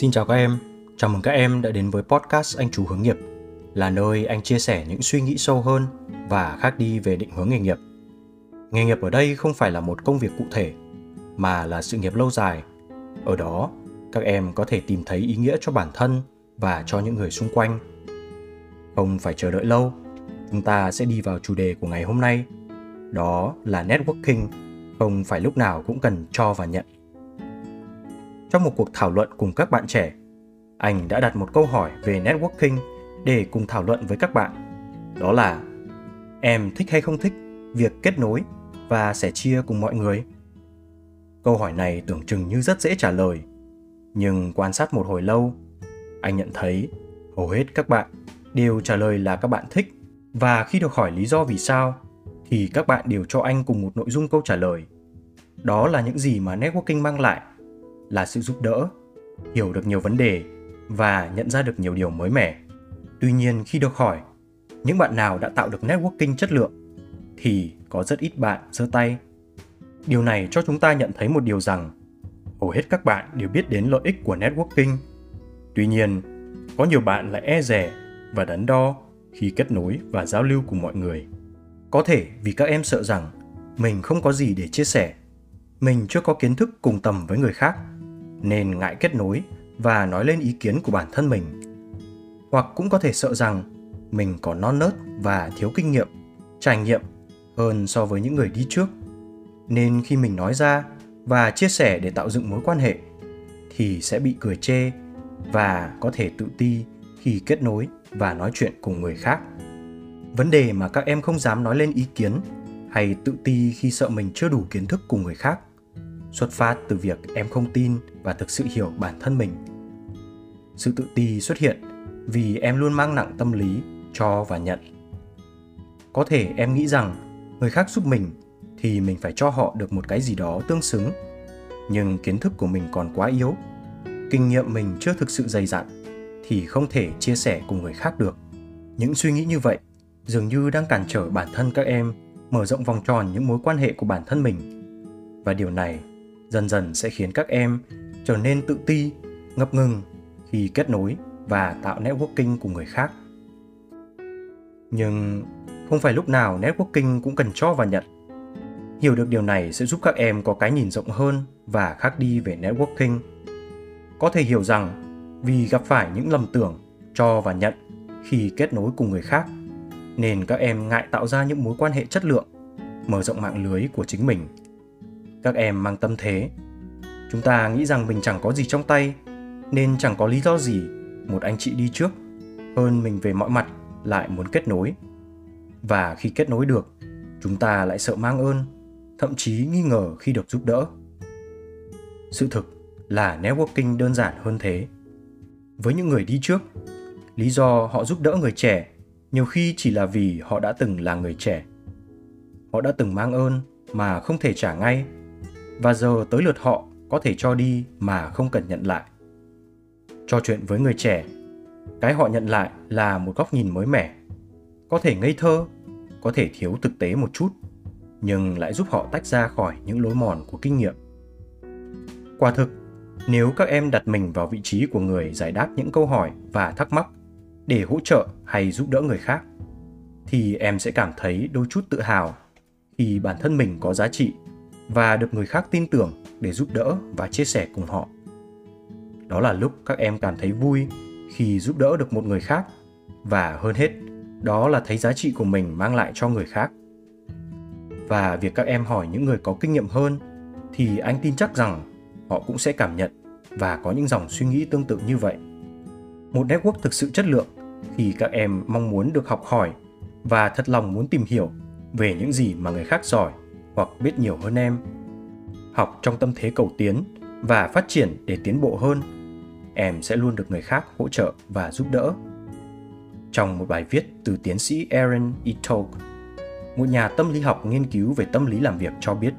Xin chào các em, chào mừng các em đã đến với podcast Anh Chú Hướng Nghiệp, là nơi anh chia sẻ những suy nghĩ sâu hơn và khác đi về định hướng nghề nghiệp. Nghề nghiệp ở đây không phải là một công việc cụ thể, mà là sự nghiệp lâu dài. Ở đó, các em có thể tìm thấy ý nghĩa cho bản thân và cho những người xung quanh. Không phải chờ đợi lâu, chúng ta sẽ đi vào chủ đề của ngày hôm nay. Đó là networking, không phải lúc nào cũng cần cho và nhận trong một cuộc thảo luận cùng các bạn trẻ. Anh đã đặt một câu hỏi về networking để cùng thảo luận với các bạn. Đó là em thích hay không thích việc kết nối và sẻ chia cùng mọi người? Câu hỏi này tưởng chừng như rất dễ trả lời, nhưng quan sát một hồi lâu, anh nhận thấy hầu hết các bạn đều trả lời là các bạn thích và khi được hỏi lý do vì sao thì các bạn đều cho anh cùng một nội dung câu trả lời. Đó là những gì mà networking mang lại là sự giúp đỡ, hiểu được nhiều vấn đề và nhận ra được nhiều điều mới mẻ. Tuy nhiên, khi được hỏi, những bạn nào đã tạo được networking chất lượng thì có rất ít bạn giơ tay. Điều này cho chúng ta nhận thấy một điều rằng hầu hết các bạn đều biết đến lợi ích của networking. Tuy nhiên, có nhiều bạn lại e rè và đắn đo khi kết nối và giao lưu cùng mọi người. Có thể vì các em sợ rằng mình không có gì để chia sẻ, mình chưa có kiến thức cùng tầm với người khác nên ngại kết nối và nói lên ý kiến của bản thân mình. Hoặc cũng có thể sợ rằng mình còn non nớt và thiếu kinh nghiệm, trải nghiệm hơn so với những người đi trước. Nên khi mình nói ra và chia sẻ để tạo dựng mối quan hệ thì sẽ bị cười chê và có thể tự ti khi kết nối và nói chuyện cùng người khác. Vấn đề mà các em không dám nói lên ý kiến hay tự ti khi sợ mình chưa đủ kiến thức cùng người khác xuất phát từ việc em không tin và thực sự hiểu bản thân mình. Sự tự ti xuất hiện vì em luôn mang nặng tâm lý, cho và nhận. Có thể em nghĩ rằng người khác giúp mình thì mình phải cho họ được một cái gì đó tương xứng. Nhưng kiến thức của mình còn quá yếu. Kinh nghiệm mình chưa thực sự dày dặn thì không thể chia sẻ cùng người khác được. Những suy nghĩ như vậy dường như đang cản trở bản thân các em mở rộng vòng tròn những mối quan hệ của bản thân mình. Và điều này dần dần sẽ khiến các em trở nên tự ti, ngập ngừng khi kết nối và tạo networking cùng người khác. Nhưng không phải lúc nào networking cũng cần cho và nhận. Hiểu được điều này sẽ giúp các em có cái nhìn rộng hơn và khác đi về networking. Có thể hiểu rằng vì gặp phải những lầm tưởng, cho và nhận khi kết nối cùng người khác, nên các em ngại tạo ra những mối quan hệ chất lượng, mở rộng mạng lưới của chính mình các em mang tâm thế. Chúng ta nghĩ rằng mình chẳng có gì trong tay, nên chẳng có lý do gì một anh chị đi trước. Hơn mình về mọi mặt lại muốn kết nối. Và khi kết nối được, chúng ta lại sợ mang ơn, thậm chí nghi ngờ khi được giúp đỡ. Sự thực là networking đơn giản hơn thế. Với những người đi trước, lý do họ giúp đỡ người trẻ nhiều khi chỉ là vì họ đã từng là người trẻ. Họ đã từng mang ơn mà không thể trả ngay và giờ tới lượt họ có thể cho đi mà không cần nhận lại. Trò chuyện với người trẻ, cái họ nhận lại là một góc nhìn mới mẻ. Có thể ngây thơ, có thể thiếu thực tế một chút, nhưng lại giúp họ tách ra khỏi những lối mòn của kinh nghiệm. Quả thực, nếu các em đặt mình vào vị trí của người giải đáp những câu hỏi và thắc mắc để hỗ trợ hay giúp đỡ người khác, thì em sẽ cảm thấy đôi chút tự hào khi bản thân mình có giá trị và được người khác tin tưởng để giúp đỡ và chia sẻ cùng họ. Đó là lúc các em cảm thấy vui khi giúp đỡ được một người khác và hơn hết, đó là thấy giá trị của mình mang lại cho người khác. Và việc các em hỏi những người có kinh nghiệm hơn thì anh tin chắc rằng họ cũng sẽ cảm nhận và có những dòng suy nghĩ tương tự như vậy. Một network thực sự chất lượng thì các em mong muốn được học hỏi và thật lòng muốn tìm hiểu về những gì mà người khác giỏi hoặc biết nhiều hơn em. Học trong tâm thế cầu tiến và phát triển để tiến bộ hơn em sẽ luôn được người khác hỗ trợ và giúp đỡ. Trong một bài viết từ tiến sĩ Aaron Itok, e. một nhà tâm lý học nghiên cứu về tâm lý làm việc cho biết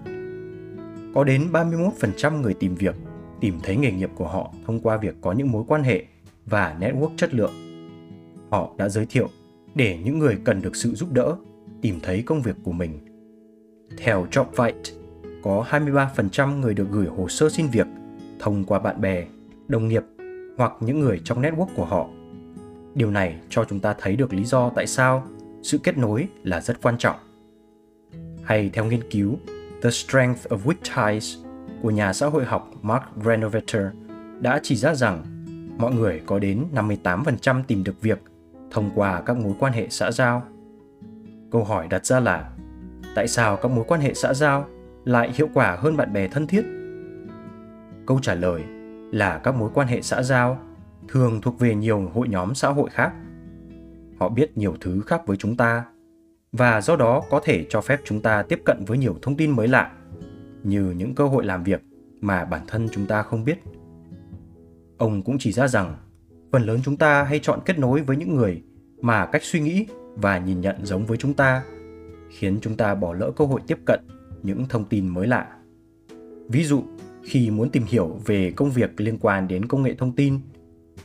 có đến 31% người tìm việc tìm thấy nghề nghiệp của họ thông qua việc có những mối quan hệ và network chất lượng. Họ đã giới thiệu để những người cần được sự giúp đỡ tìm thấy công việc của mình theo JobVite, có 23% người được gửi hồ sơ xin việc thông qua bạn bè, đồng nghiệp hoặc những người trong network của họ. Điều này cho chúng ta thấy được lý do tại sao sự kết nối là rất quan trọng. Hay theo nghiên cứu The Strength of Weak Ties của nhà xã hội học Mark Granovetter đã chỉ ra rằng mọi người có đến 58% tìm được việc thông qua các mối quan hệ xã giao. Câu hỏi đặt ra là tại sao các mối quan hệ xã giao lại hiệu quả hơn bạn bè thân thiết? Câu trả lời là các mối quan hệ xã giao thường thuộc về nhiều hội nhóm xã hội khác. Họ biết nhiều thứ khác với chúng ta và do đó có thể cho phép chúng ta tiếp cận với nhiều thông tin mới lạ, như những cơ hội làm việc mà bản thân chúng ta không biết. Ông cũng chỉ ra rằng phần lớn chúng ta hay chọn kết nối với những người mà cách suy nghĩ và nhìn nhận giống với chúng ta khiến chúng ta bỏ lỡ cơ hội tiếp cận những thông tin mới lạ. Ví dụ, khi muốn tìm hiểu về công việc liên quan đến công nghệ thông tin,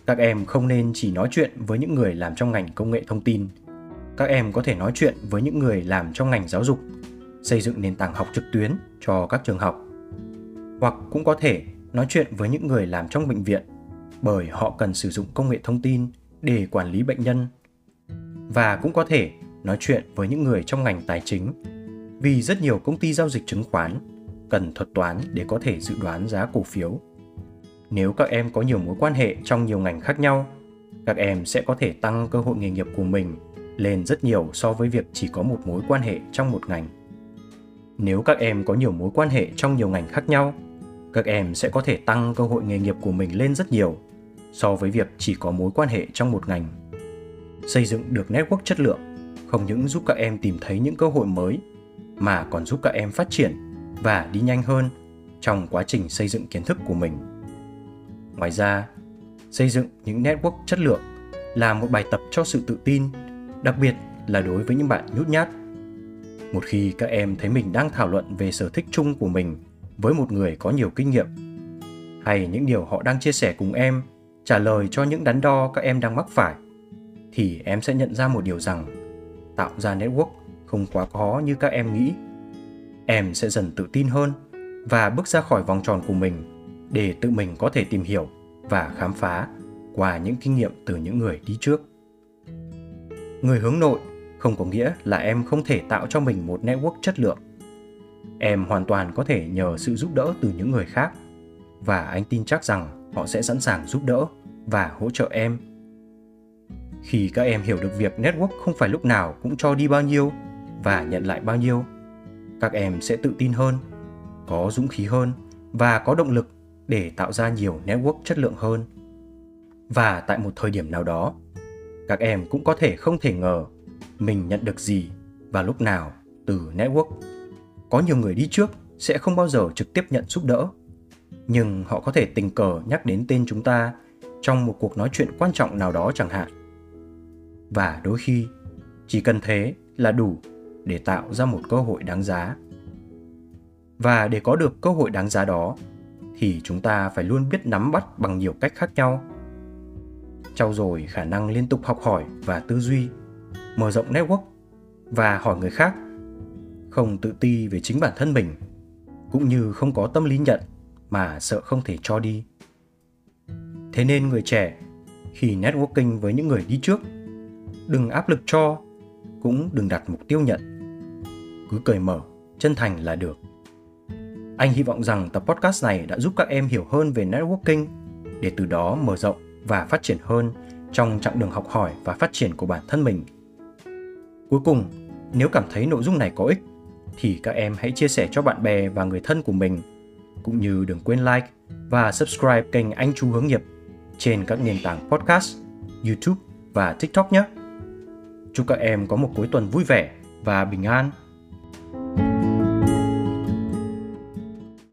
các em không nên chỉ nói chuyện với những người làm trong ngành công nghệ thông tin. Các em có thể nói chuyện với những người làm trong ngành giáo dục, xây dựng nền tảng học trực tuyến cho các trường học. Hoặc cũng có thể nói chuyện với những người làm trong bệnh viện bởi họ cần sử dụng công nghệ thông tin để quản lý bệnh nhân. Và cũng có thể nói chuyện với những người trong ngành tài chính vì rất nhiều công ty giao dịch chứng khoán cần thuật toán để có thể dự đoán giá cổ phiếu. Nếu các em có nhiều mối quan hệ trong nhiều ngành khác nhau, các em sẽ có thể tăng cơ hội nghề nghiệp của mình lên rất nhiều so với việc chỉ có một mối quan hệ trong một ngành. Nếu các em có nhiều mối quan hệ trong nhiều ngành khác nhau, các em sẽ có thể tăng cơ hội nghề nghiệp của mình lên rất nhiều so với việc chỉ có mối quan hệ trong một ngành. Xây dựng được network chất lượng không những giúp các em tìm thấy những cơ hội mới mà còn giúp các em phát triển và đi nhanh hơn trong quá trình xây dựng kiến thức của mình. Ngoài ra, xây dựng những network chất lượng là một bài tập cho sự tự tin, đặc biệt là đối với những bạn nhút nhát. Một khi các em thấy mình đang thảo luận về sở thích chung của mình với một người có nhiều kinh nghiệm, hay những điều họ đang chia sẻ cùng em trả lời cho những đắn đo các em đang mắc phải, thì em sẽ nhận ra một điều rằng tạo ra network không quá khó như các em nghĩ. Em sẽ dần tự tin hơn và bước ra khỏi vòng tròn của mình để tự mình có thể tìm hiểu và khám phá qua những kinh nghiệm từ những người đi trước. Người hướng nội không có nghĩa là em không thể tạo cho mình một network chất lượng. Em hoàn toàn có thể nhờ sự giúp đỡ từ những người khác và anh tin chắc rằng họ sẽ sẵn sàng giúp đỡ và hỗ trợ em. Khi các em hiểu được việc network không phải lúc nào cũng cho đi bao nhiêu và nhận lại bao nhiêu, các em sẽ tự tin hơn, có dũng khí hơn và có động lực để tạo ra nhiều network chất lượng hơn. Và tại một thời điểm nào đó, các em cũng có thể không thể ngờ mình nhận được gì và lúc nào từ network. Có nhiều người đi trước sẽ không bao giờ trực tiếp nhận giúp đỡ, nhưng họ có thể tình cờ nhắc đến tên chúng ta trong một cuộc nói chuyện quan trọng nào đó chẳng hạn. Và đôi khi, chỉ cần thế là đủ để tạo ra một cơ hội đáng giá. Và để có được cơ hội đáng giá đó thì chúng ta phải luôn biết nắm bắt bằng nhiều cách khác nhau. Trau dồi khả năng liên tục học hỏi và tư duy, mở rộng network và hỏi người khác, không tự ti về chính bản thân mình, cũng như không có tâm lý nhận mà sợ không thể cho đi. Thế nên người trẻ khi networking với những người đi trước, đừng áp lực cho, cũng đừng đặt mục tiêu nhận. Cứ cởi mở, chân thành là được. Anh hy vọng rằng tập podcast này đã giúp các em hiểu hơn về networking để từ đó mở rộng và phát triển hơn trong chặng đường học hỏi và phát triển của bản thân mình. Cuối cùng, nếu cảm thấy nội dung này có ích thì các em hãy chia sẻ cho bạn bè và người thân của mình cũng như đừng quên like và subscribe kênh Anh Chú Hướng Nghiệp trên các nền tảng podcast, YouTube và TikTok nhé. Chúc các em có một cuối tuần vui vẻ và bình an.